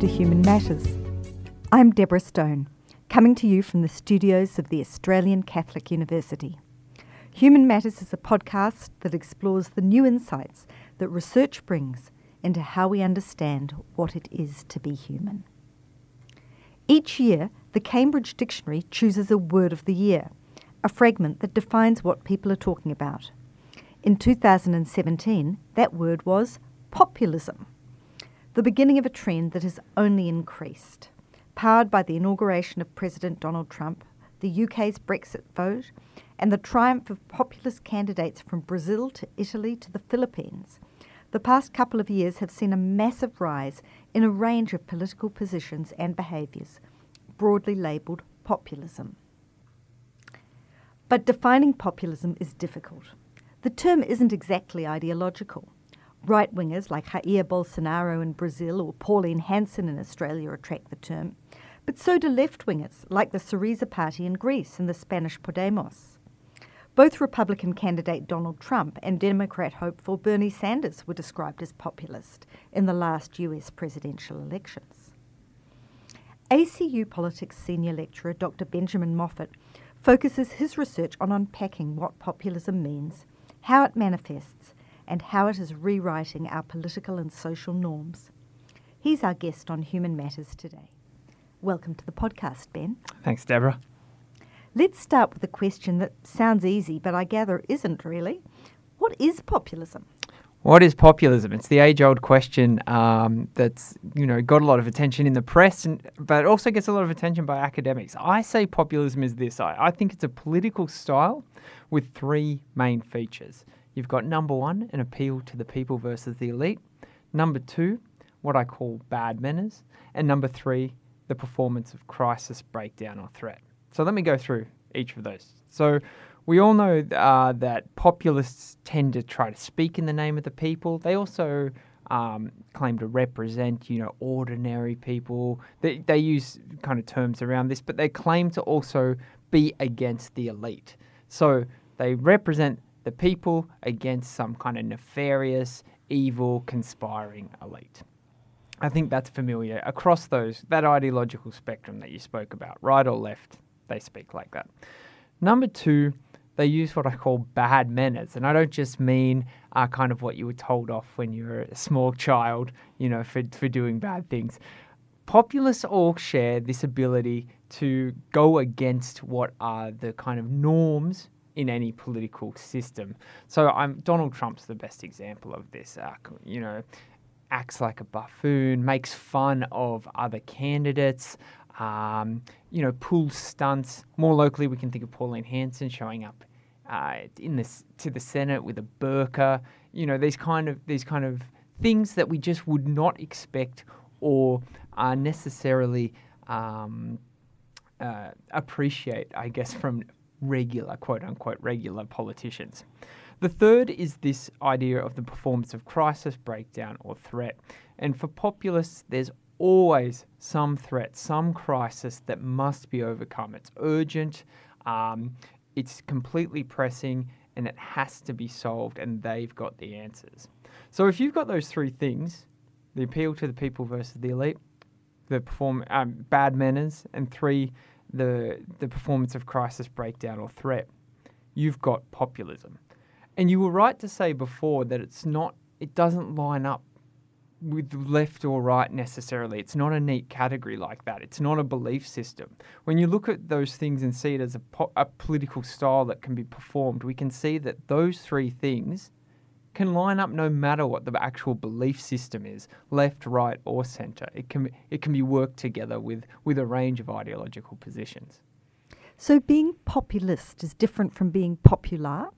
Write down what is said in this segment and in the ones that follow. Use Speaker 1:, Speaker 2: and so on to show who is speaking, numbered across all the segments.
Speaker 1: to Human Matters. I'm Deborah Stone, coming to you from the studios of the Australian Catholic University. Human Matters is a podcast that explores the new insights that research brings into how we understand what it is to be human. Each year, the Cambridge Dictionary chooses a word of the year, a fragment that defines what people are talking about. In 2017, that word was populism the beginning of a trend that has only increased. Powered by the inauguration of President Donald Trump, the UK's Brexit vote, and the triumph of populist candidates from Brazil to Italy to the Philippines, the past couple of years have seen a massive rise in a range of political positions and behaviours, broadly labelled populism. But defining populism is difficult. The term isn't exactly ideological. Right wingers like Jair Bolsonaro in Brazil or Pauline Hanson in Australia attract the term, but so do left wingers like the Syriza party in Greece and the Spanish Podemos. Both Republican candidate Donald Trump and Democrat hopeful Bernie Sanders were described as populist in the last US presidential elections. ACU politics senior lecturer Dr. Benjamin Moffitt focuses his research on unpacking what populism means, how it manifests, and how it is rewriting our political and social norms. He's our guest on Human Matters today. Welcome to the podcast, Ben.
Speaker 2: Thanks, Deborah.
Speaker 1: Let's start with a question that sounds easy, but I gather isn't really. What is populism?
Speaker 2: What is populism? It's the age-old question um, that's you know got a lot of attention in the press, and but also gets a lot of attention by academics. I say populism is this. I, I think it's a political style with three main features. You've got number one, an appeal to the people versus the elite. Number two, what I call bad manners. And number three, the performance of crisis, breakdown, or threat. So let me go through each of those. So we all know uh, that populists tend to try to speak in the name of the people. They also um, claim to represent, you know, ordinary people. They, they use kind of terms around this, but they claim to also be against the elite. So they represent the people against some kind of nefarious, evil, conspiring elite. I think that's familiar across those that ideological spectrum that you spoke about, right or left, they speak like that. Number two, they use what I call bad manners, and I don't just mean uh, kind of what you were told off when you were a small child, you know, for for doing bad things. Populists all share this ability to go against what are the kind of norms in any political system. So I'm Donald Trump's the best example of this. Uh, you know, acts like a buffoon, makes fun of other candidates. Um, you know, pulls stunts. More locally, we can think of Pauline Hanson showing up uh, in this to the Senate with a burqa. You know, these kind of these kind of things that we just would not expect or are necessarily um, uh, appreciate, I guess, from regular, quote unquote, regular politicians. The third is this idea of the performance of crisis, breakdown, or threat. And for populists, there's always some threat, some crisis that must be overcome. It's urgent, um, it's completely pressing, and it has to be solved, and they've got the answers. So if you've got those three things the appeal to the people versus the elite, the perform um, bad manners, and three, the the performance of crisis breakdown or threat, you've got populism. And you were right to say before that it's not it doesn't line up with left or right necessarily. It's not a neat category like that. It's not a belief system. When you look at those things and see it as a, po- a political style that can be performed, we can see that those three things can line up no matter what the actual belief system is, left, right, or centre. It can it can be worked together with with a range of ideological positions.
Speaker 1: So being populist is different from being popular.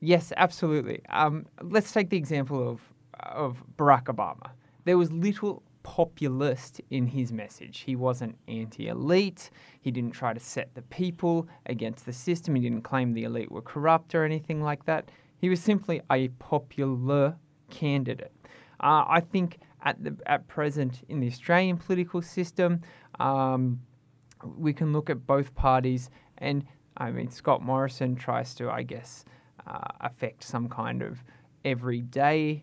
Speaker 2: Yes, absolutely. Um, let's take the example of of Barack Obama. There was little populist in his message. He wasn't anti elite. He didn't try to set the people against the system. He didn't claim the elite were corrupt or anything like that. He was simply a popular candidate. Uh, I think at the at present in the Australian political system, um, we can look at both parties, and I mean Scott Morrison tries to, I guess, uh, affect some kind of everyday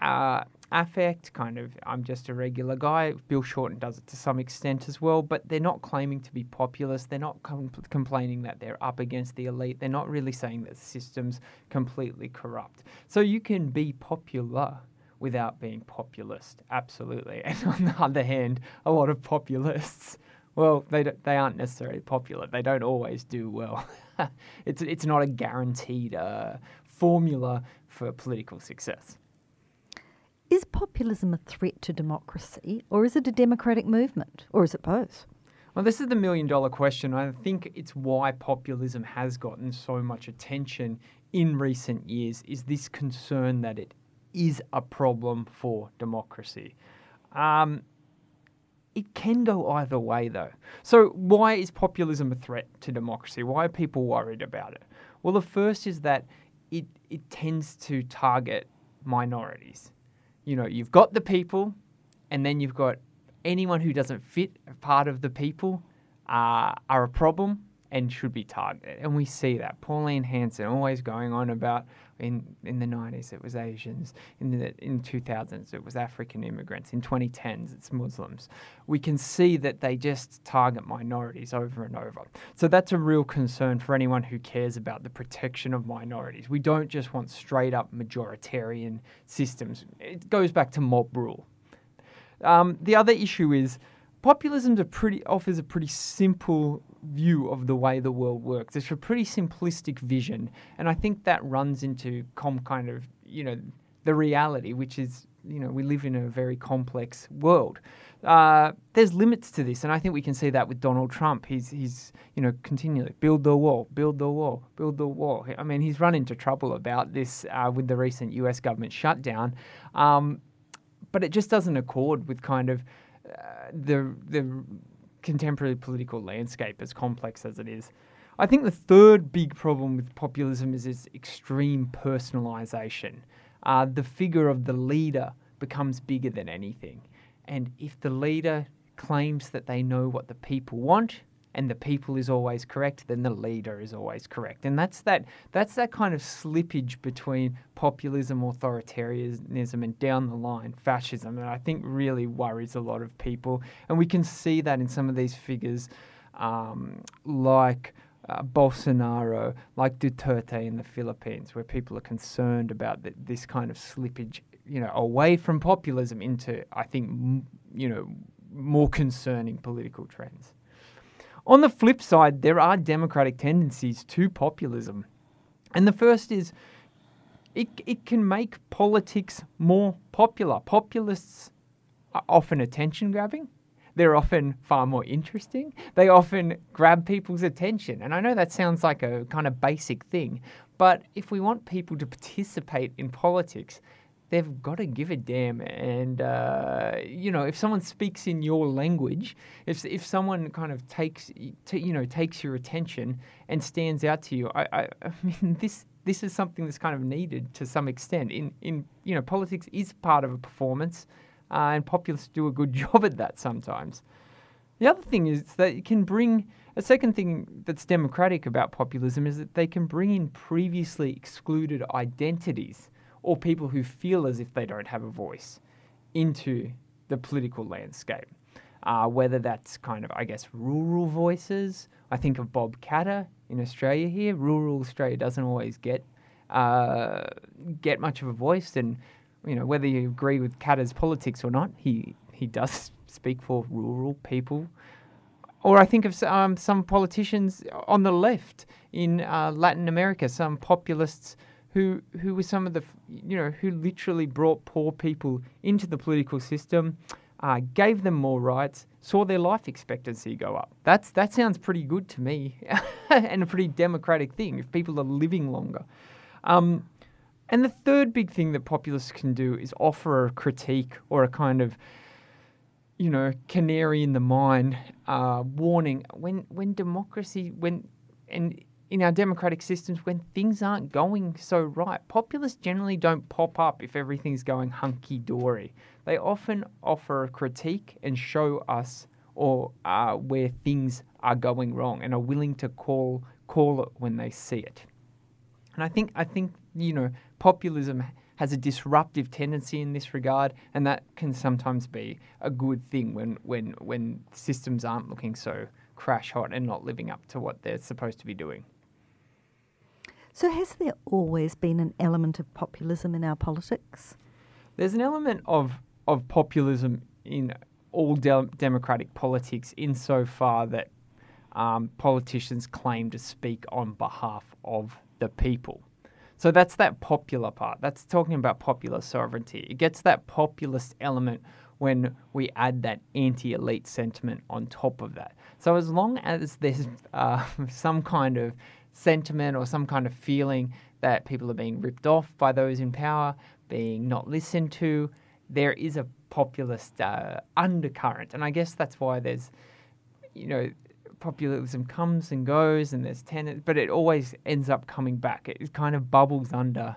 Speaker 2: uh, affect, kind of, I'm just a regular guy. Bill Shorten does it to some extent as well, but they're not claiming to be populist. They're not com- complaining that they're up against the elite. They're not really saying that the system's completely corrupt. So you can be popular without being populist, absolutely. And on the other hand, a lot of populists, well, they, they aren't necessarily popular. They don't always do well. it's, it's not a guaranteed uh, formula for political success.
Speaker 1: Is populism a threat to democracy, or is it a democratic movement, or is it both?
Speaker 2: Well, this is the million dollar question. I think it's why populism has gotten so much attention in recent years is this concern that it is a problem for democracy. Um, it can go either way, though. So, why is populism a threat to democracy? Why are people worried about it? Well, the first is that it, it tends to target minorities you know, you've got the people, and then you've got anyone who doesn't fit part of the people uh, are a problem and should be targeted. And we see that. Pauline Hanson always going on about in in the 90s it was Asians, in the in 2000s it was African immigrants, in 2010s it's Muslims. We can see that they just target minorities over and over. So that's a real concern for anyone who cares about the protection of minorities. We don't just want straight up majoritarian systems. It goes back to mob rule. Um, the other issue is populism offers a pretty simple view of the way the world works. It's a pretty simplistic vision, and I think that runs into com kind of you know the reality, which is you know we live in a very complex world. Uh, there's limits to this, and I think we can see that with Donald Trump. He's he's you know continually build the wall, build the wall, build the wall. I mean, he's run into trouble about this uh, with the recent U.S. government shutdown, um, but it just doesn't accord with kind of the the contemporary political landscape, as complex as it is. I think the third big problem with populism is its extreme personalisation. Uh, the figure of the leader becomes bigger than anything. And if the leader claims that they know what the people want, and the people is always correct, then the leader is always correct. And that's that that's that kind of slippage between populism, authoritarianism, and down the line fascism. And I think really worries a lot of people. And we can see that in some of these figures, um, like. Uh, Bolsonaro, like Duterte in the Philippines, where people are concerned about the, this kind of slippage, you know, away from populism into, I think, m- you know, more concerning political trends. On the flip side, there are democratic tendencies to populism. And the first is it, it can make politics more popular. Populists are often attention grabbing. They're often far more interesting. They often grab people's attention. And I know that sounds like a kind of basic thing, but if we want people to participate in politics, they've got to give a damn. And uh, you know, if someone speaks in your language, if if someone kind of takes t- you know takes your attention and stands out to you, I, I, I mean this this is something that's kind of needed to some extent. In in you know, politics is part of a performance, uh, and populists do a good job at that sometimes. The other thing is that it can bring a second thing that's democratic about populism is that they can bring in previously excluded identities or people who feel as if they don't have a voice into the political landscape. Uh, whether that's kind of, I guess, rural voices. I think of Bob Katter in Australia here. Rural Australia doesn't always get uh, get much of a voice, and you know whether you agree with Katter's politics or not, he he does speak for rural people. Or I think of um, some politicians on the left in uh, Latin America, some populists who who were some of the you know who literally brought poor people into the political system, uh, gave them more rights, saw their life expectancy go up. That's that sounds pretty good to me, and a pretty democratic thing if people are living longer. Um, and the third big thing that populists can do is offer a critique or a kind of you know canary in the mine uh, warning when when democracy when and in our democratic systems when things aren't going so right. Populists generally don't pop up if everything's going hunky dory. They often offer a critique and show us or uh, where things are going wrong and are willing to call call it when they see it. And I think I think you know populism has a disruptive tendency in this regard, and that can sometimes be a good thing when when when systems aren't looking so crash hot and not living up to what they're supposed to be doing.
Speaker 1: So, has there always been an element of populism in our politics?
Speaker 2: There's an element of of populism in all de- democratic politics, insofar that um, politicians claim to speak on behalf of the people. So that's that popular part. That's talking about popular sovereignty. It gets that populist element when we add that anti elite sentiment on top of that. So as long as there's uh, some kind of sentiment or some kind of feeling that people are being ripped off by those in power, being not listened to, there is a populist uh, undercurrent. And I guess that's why there's, you know, populism comes and goes and there's tenants, but it always ends up coming back. It kind of bubbles under.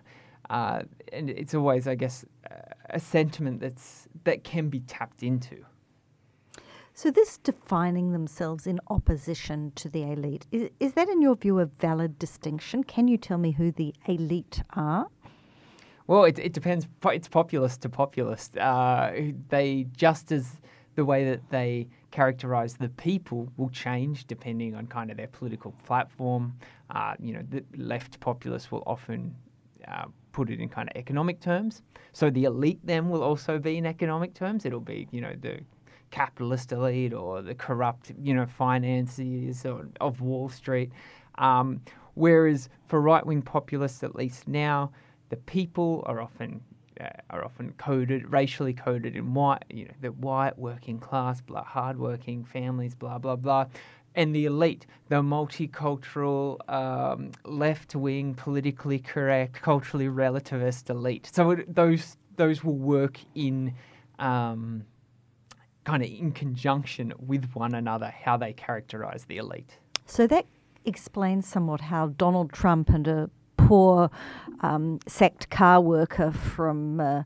Speaker 2: Uh, and it's always, I guess, a sentiment that's that can be tapped into.
Speaker 1: So, this defining themselves in opposition to the elite, is, is that in your view a valid distinction? Can you tell me who the elite are?
Speaker 2: Well, it, it depends. It's populist to populist. Uh, they just as the way that they characterize the people will change depending on kind of their political platform. Uh, you know, the left populists will often uh, put it in kind of economic terms. So the elite then will also be in economic terms. It'll be, you know, the capitalist elite or the corrupt, you know, financiers of Wall Street. Um, whereas for right wing populists, at least now, the people are often uh, are often coded, racially coded in white, you know, the white working class, blah, hardworking families, blah blah blah, and the elite, the multicultural, um, left wing, politically correct, culturally relativist elite. So it, those those will work in. Um, kind of in conjunction with one another, how they characterize the elite.
Speaker 1: So that explains somewhat how Donald Trump and a poor um, sacked car worker from uh,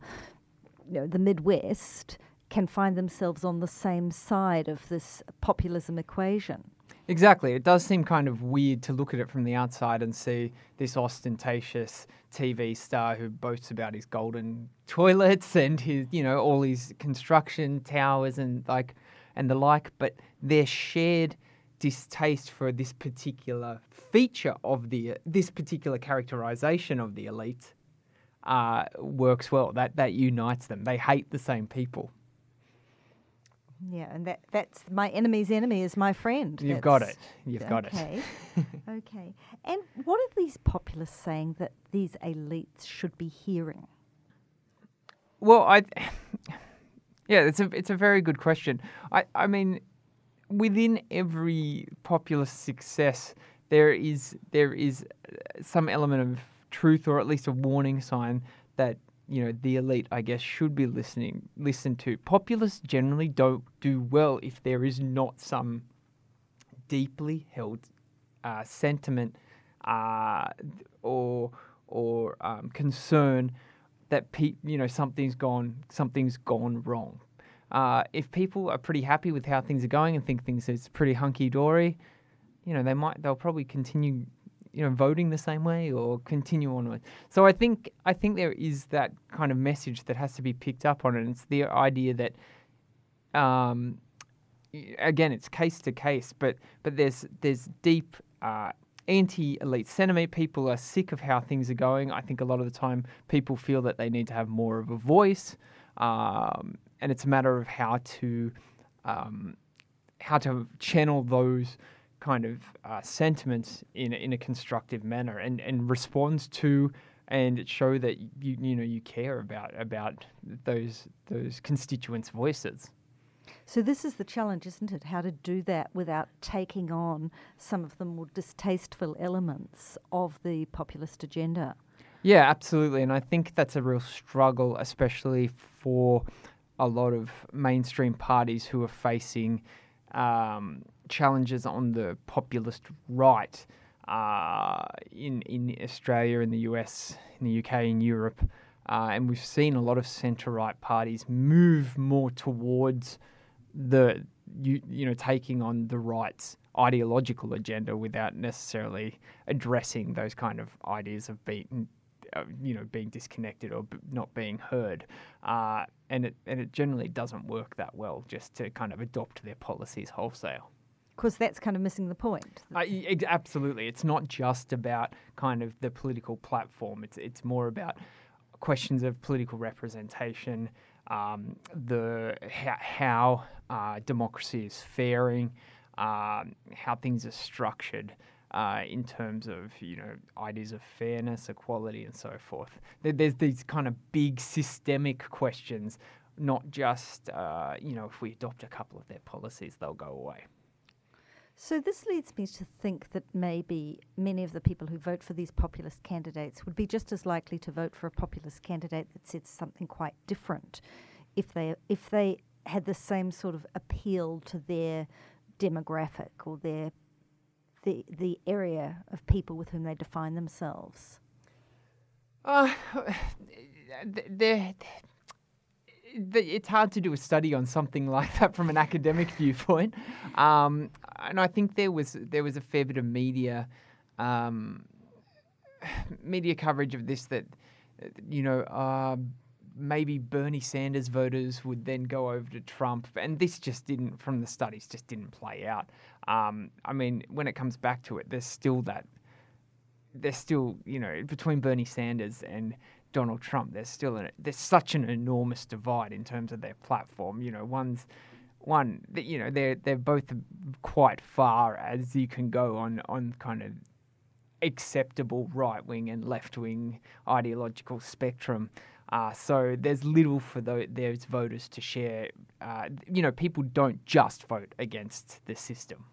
Speaker 1: you know, the Midwest can find themselves on the same side of this populism equation.
Speaker 2: Exactly. It does seem kind of weird to look at it from the outside and see this ostentatious TV star who boasts about his golden toilets and his, you know, all his construction towers and like and the like, but their shared distaste for this particular feature of the this particular characterization of the elite uh, works well. That that unites them. They hate the same people.
Speaker 1: Yeah, and that that's my enemy's enemy is my friend.
Speaker 2: You've
Speaker 1: that's,
Speaker 2: got it. You've got
Speaker 1: okay. it. okay. And what are these populists saying that these elites should be hearing?
Speaker 2: Well, I yeah, it's a it's a very good question. I I mean, within every populist success, there is there is uh, some element of truth, or at least a warning sign that you know the elite, I guess, should be listening listened to. Populists generally don't do well if there is not some deeply held uh, sentiment uh, or or um, concern that pe- you know something's gone something's gone wrong. Uh, if people are pretty happy with how things are going and think things is pretty hunky dory, you know they might they'll probably continue you know voting the same way or continue on with. So I think I think there is that kind of message that has to be picked up on it. It's the idea that um, again it's case to case, but but there's there's deep uh, anti-elite sentiment. People are sick of how things are going. I think a lot of the time people feel that they need to have more of a voice, um, and it's a matter of how to um, how to channel those kind of uh, sentiments in in a constructive manner and and respond to and show that you you know you care about about those those constituents' voices.
Speaker 1: So this is the challenge, isn't it? How to do that without taking on some of the more distasteful elements of the populist agenda.
Speaker 2: Yeah, absolutely, and I think that's a real struggle, especially for a lot of mainstream parties who are facing um, challenges on the populist right uh, in in Australia, in the US, in the UK, in Europe, uh, and we've seen a lot of centre right parties move more towards the you you know taking on the right's ideological agenda without necessarily addressing those kind of ideas of being you know, being disconnected or not being heard. Uh, and it and it generally doesn't work that well just to kind of adopt their policies wholesale.
Speaker 1: Because that's kind of missing the point.
Speaker 2: Uh, ex- absolutely, it's not just about kind of the political platform. It's it's more about questions of political representation, um, the how, how uh, democracy is faring, um, how things are structured. Uh, in terms of you know ideas of fairness, equality, and so forth, there, there's these kind of big systemic questions, not just uh, you know if we adopt a couple of their policies, they'll go away.
Speaker 1: So this leads me to think that maybe many of the people who vote for these populist candidates would be just as likely to vote for a populist candidate that said something quite different if they if they had the same sort of appeal to their demographic or their the the area of people with whom they define themselves.
Speaker 2: Uh, there, it's hard to do a study on something like that from an academic viewpoint, um, and I think there was there was a fair bit of media um, media coverage of this that you know. Uh, maybe Bernie Sanders voters would then go over to Trump, and this just didn't, from the studies, just didn't play out. Um, I mean, when it comes back to it, there's still that, there's still, you know, between Bernie Sanders and Donald Trump, there's still an, there's such an enormous divide in terms of their platform. You know, one's one, you know, they're they're both quite far as you can go on on kind of acceptable right wing and left wing ideological spectrum. Uh, so there's little for those, voters to share. Uh, you know, people don't just vote against the system.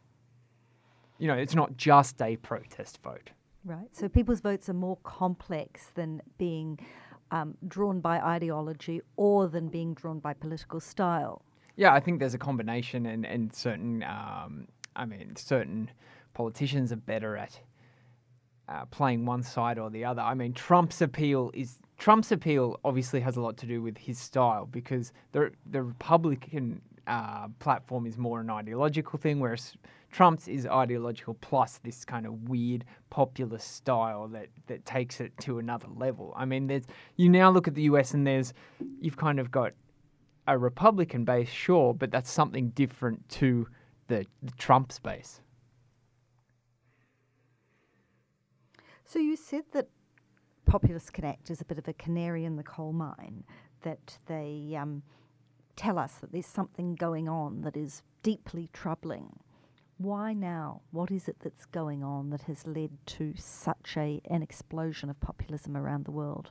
Speaker 2: You know, it's not just a protest vote.
Speaker 1: Right. So people's votes are more complex than being um, drawn by ideology or than being drawn by political style.
Speaker 2: Yeah, I think there's a combination, and and certain, um, I mean, certain politicians are better at uh, playing one side or the other. I mean, Trump's appeal is Trump's appeal obviously has a lot to do with his style because the the Republican uh, platform is more an ideological thing, whereas Trump's is ideological plus this kind of weird populist style that, that takes it to another level. I mean, there's you now look at the US and there's you've kind of got a Republican base, sure, but that's something different to the, the Trump space.
Speaker 1: So you said that Populist Connect is a bit of a canary in the coal mine, that they um, tell us that there's something going on that is deeply troubling. Why now? What is it that's going on that has led to such a, an explosion of populism around the world?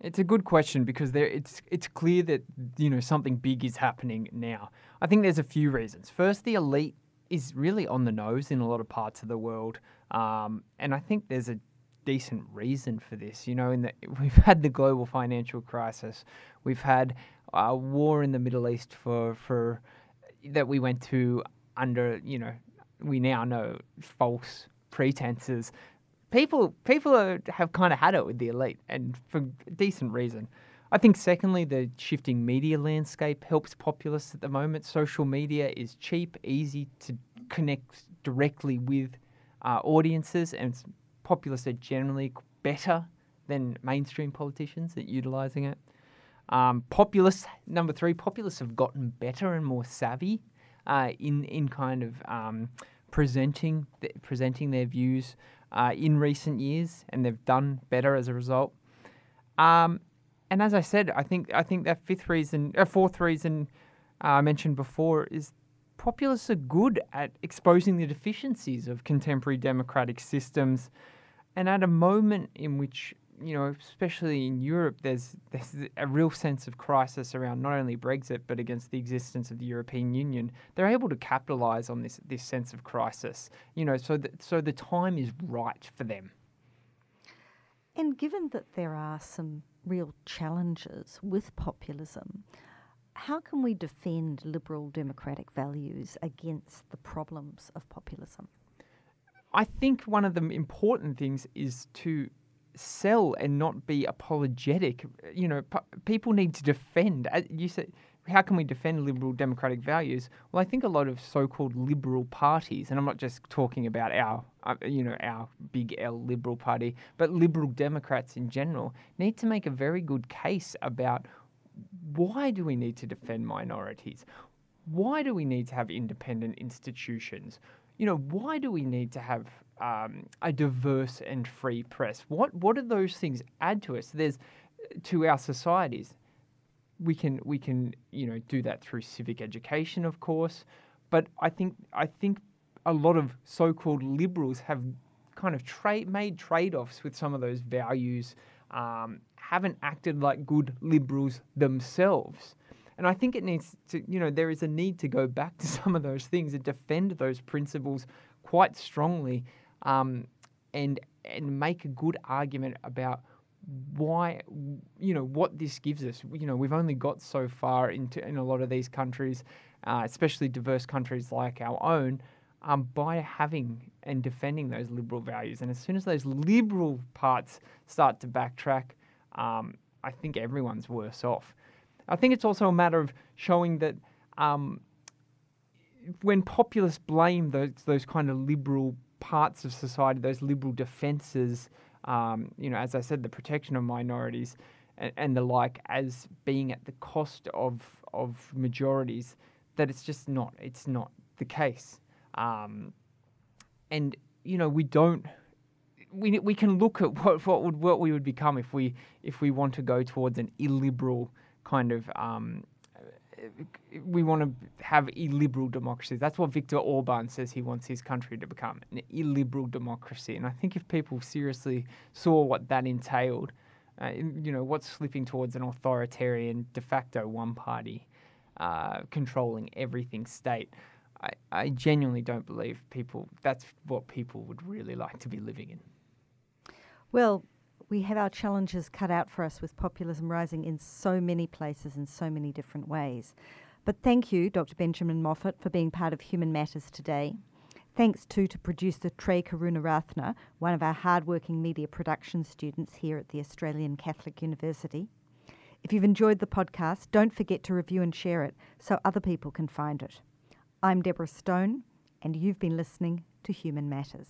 Speaker 2: It's a good question because there it's it's clear that you know something big is happening now. I think there's a few reasons. First, the elite is really on the nose in a lot of parts of the world, um, and I think there's a decent reason for this. You know, in we've had the global financial crisis, we've had a war in the Middle East for for that we went to under. You know, we now know false pretenses. People people are, have kind of had it with the elite, and for decent reason. I think, secondly, the shifting media landscape helps populists at the moment. Social media is cheap, easy to connect directly with uh, audiences, and populists are generally better than mainstream politicians at utilising it. Um, populists, number three, populists have gotten better and more savvy uh, in in kind of um, presenting presenting their views uh, in recent years, and they've done better as a result. Um, and as I said, I think I think that fifth reason, uh, fourth reason uh, I mentioned before is populists are good at exposing the deficiencies of contemporary democratic systems and at a moment in which you know, especially in Europe, there's there's a real sense of crisis around not only Brexit but against the existence of the European Union. They're able to capitalise on this this sense of crisis. You know, so that so the time is right for them.
Speaker 1: And given that there are some real challenges with populism, how can we defend liberal democratic values against the problems of populism?
Speaker 2: I think one of the important things is to sell and not be apologetic. You know, p- people need to defend. You said, how can we defend liberal democratic values? Well, I think a lot of so-called liberal parties, and I'm not just talking about our, uh, you know, our big L liberal party, but liberal Democrats in general, need to make a very good case about why do we need to defend minorities? Why do we need to have independent institutions? You know, why do we need to have um, a diverse and free press? What what do those things add to us? There's to our societies we can we can you know do that through civic education, of course, but I think I think a lot of so-called liberals have kind of trade made trade-offs with some of those values, um, haven't acted like good liberals themselves. And I think it needs to, you know, there is a need to go back to some of those things and defend those principles quite strongly, um, and and make a good argument about why you know what this gives us. You know we've only got so far into in a lot of these countries uh, especially diverse countries like our own um, by having and defending those liberal values. And as soon as those liberal parts start to backtrack um, I think everyone's worse off. I think it's also a matter of showing that um, when populists blame those those kind of liberal parts of society those liberal defenses um, you know, as I said, the protection of minorities and, and, the like as being at the cost of of majorities, that it's just not. It's not the case. Um, and you know, we don't. We, we can look at what what would what we would become if we if we want to go towards an illiberal kind of um, we want to have illiberal democracies. That's what Viktor Orban says he wants his country to become an illiberal democracy. And I think if people seriously saw what that entailed, uh, you know, what's slipping towards an authoritarian de facto one party uh, controlling everything state, I, I genuinely don't believe people that's what people would really like to be living in.
Speaker 1: Well, we have our challenges cut out for us with populism rising in so many places in so many different ways. But thank you, Dr. Benjamin Moffitt, for being part of Human Matters today. Thanks too to producer Trey Karunaratne, one of our hardworking media production students here at the Australian Catholic University. If you've enjoyed the podcast, don't forget to review and share it so other people can find it. I'm Deborah Stone, and you've been listening to Human Matters.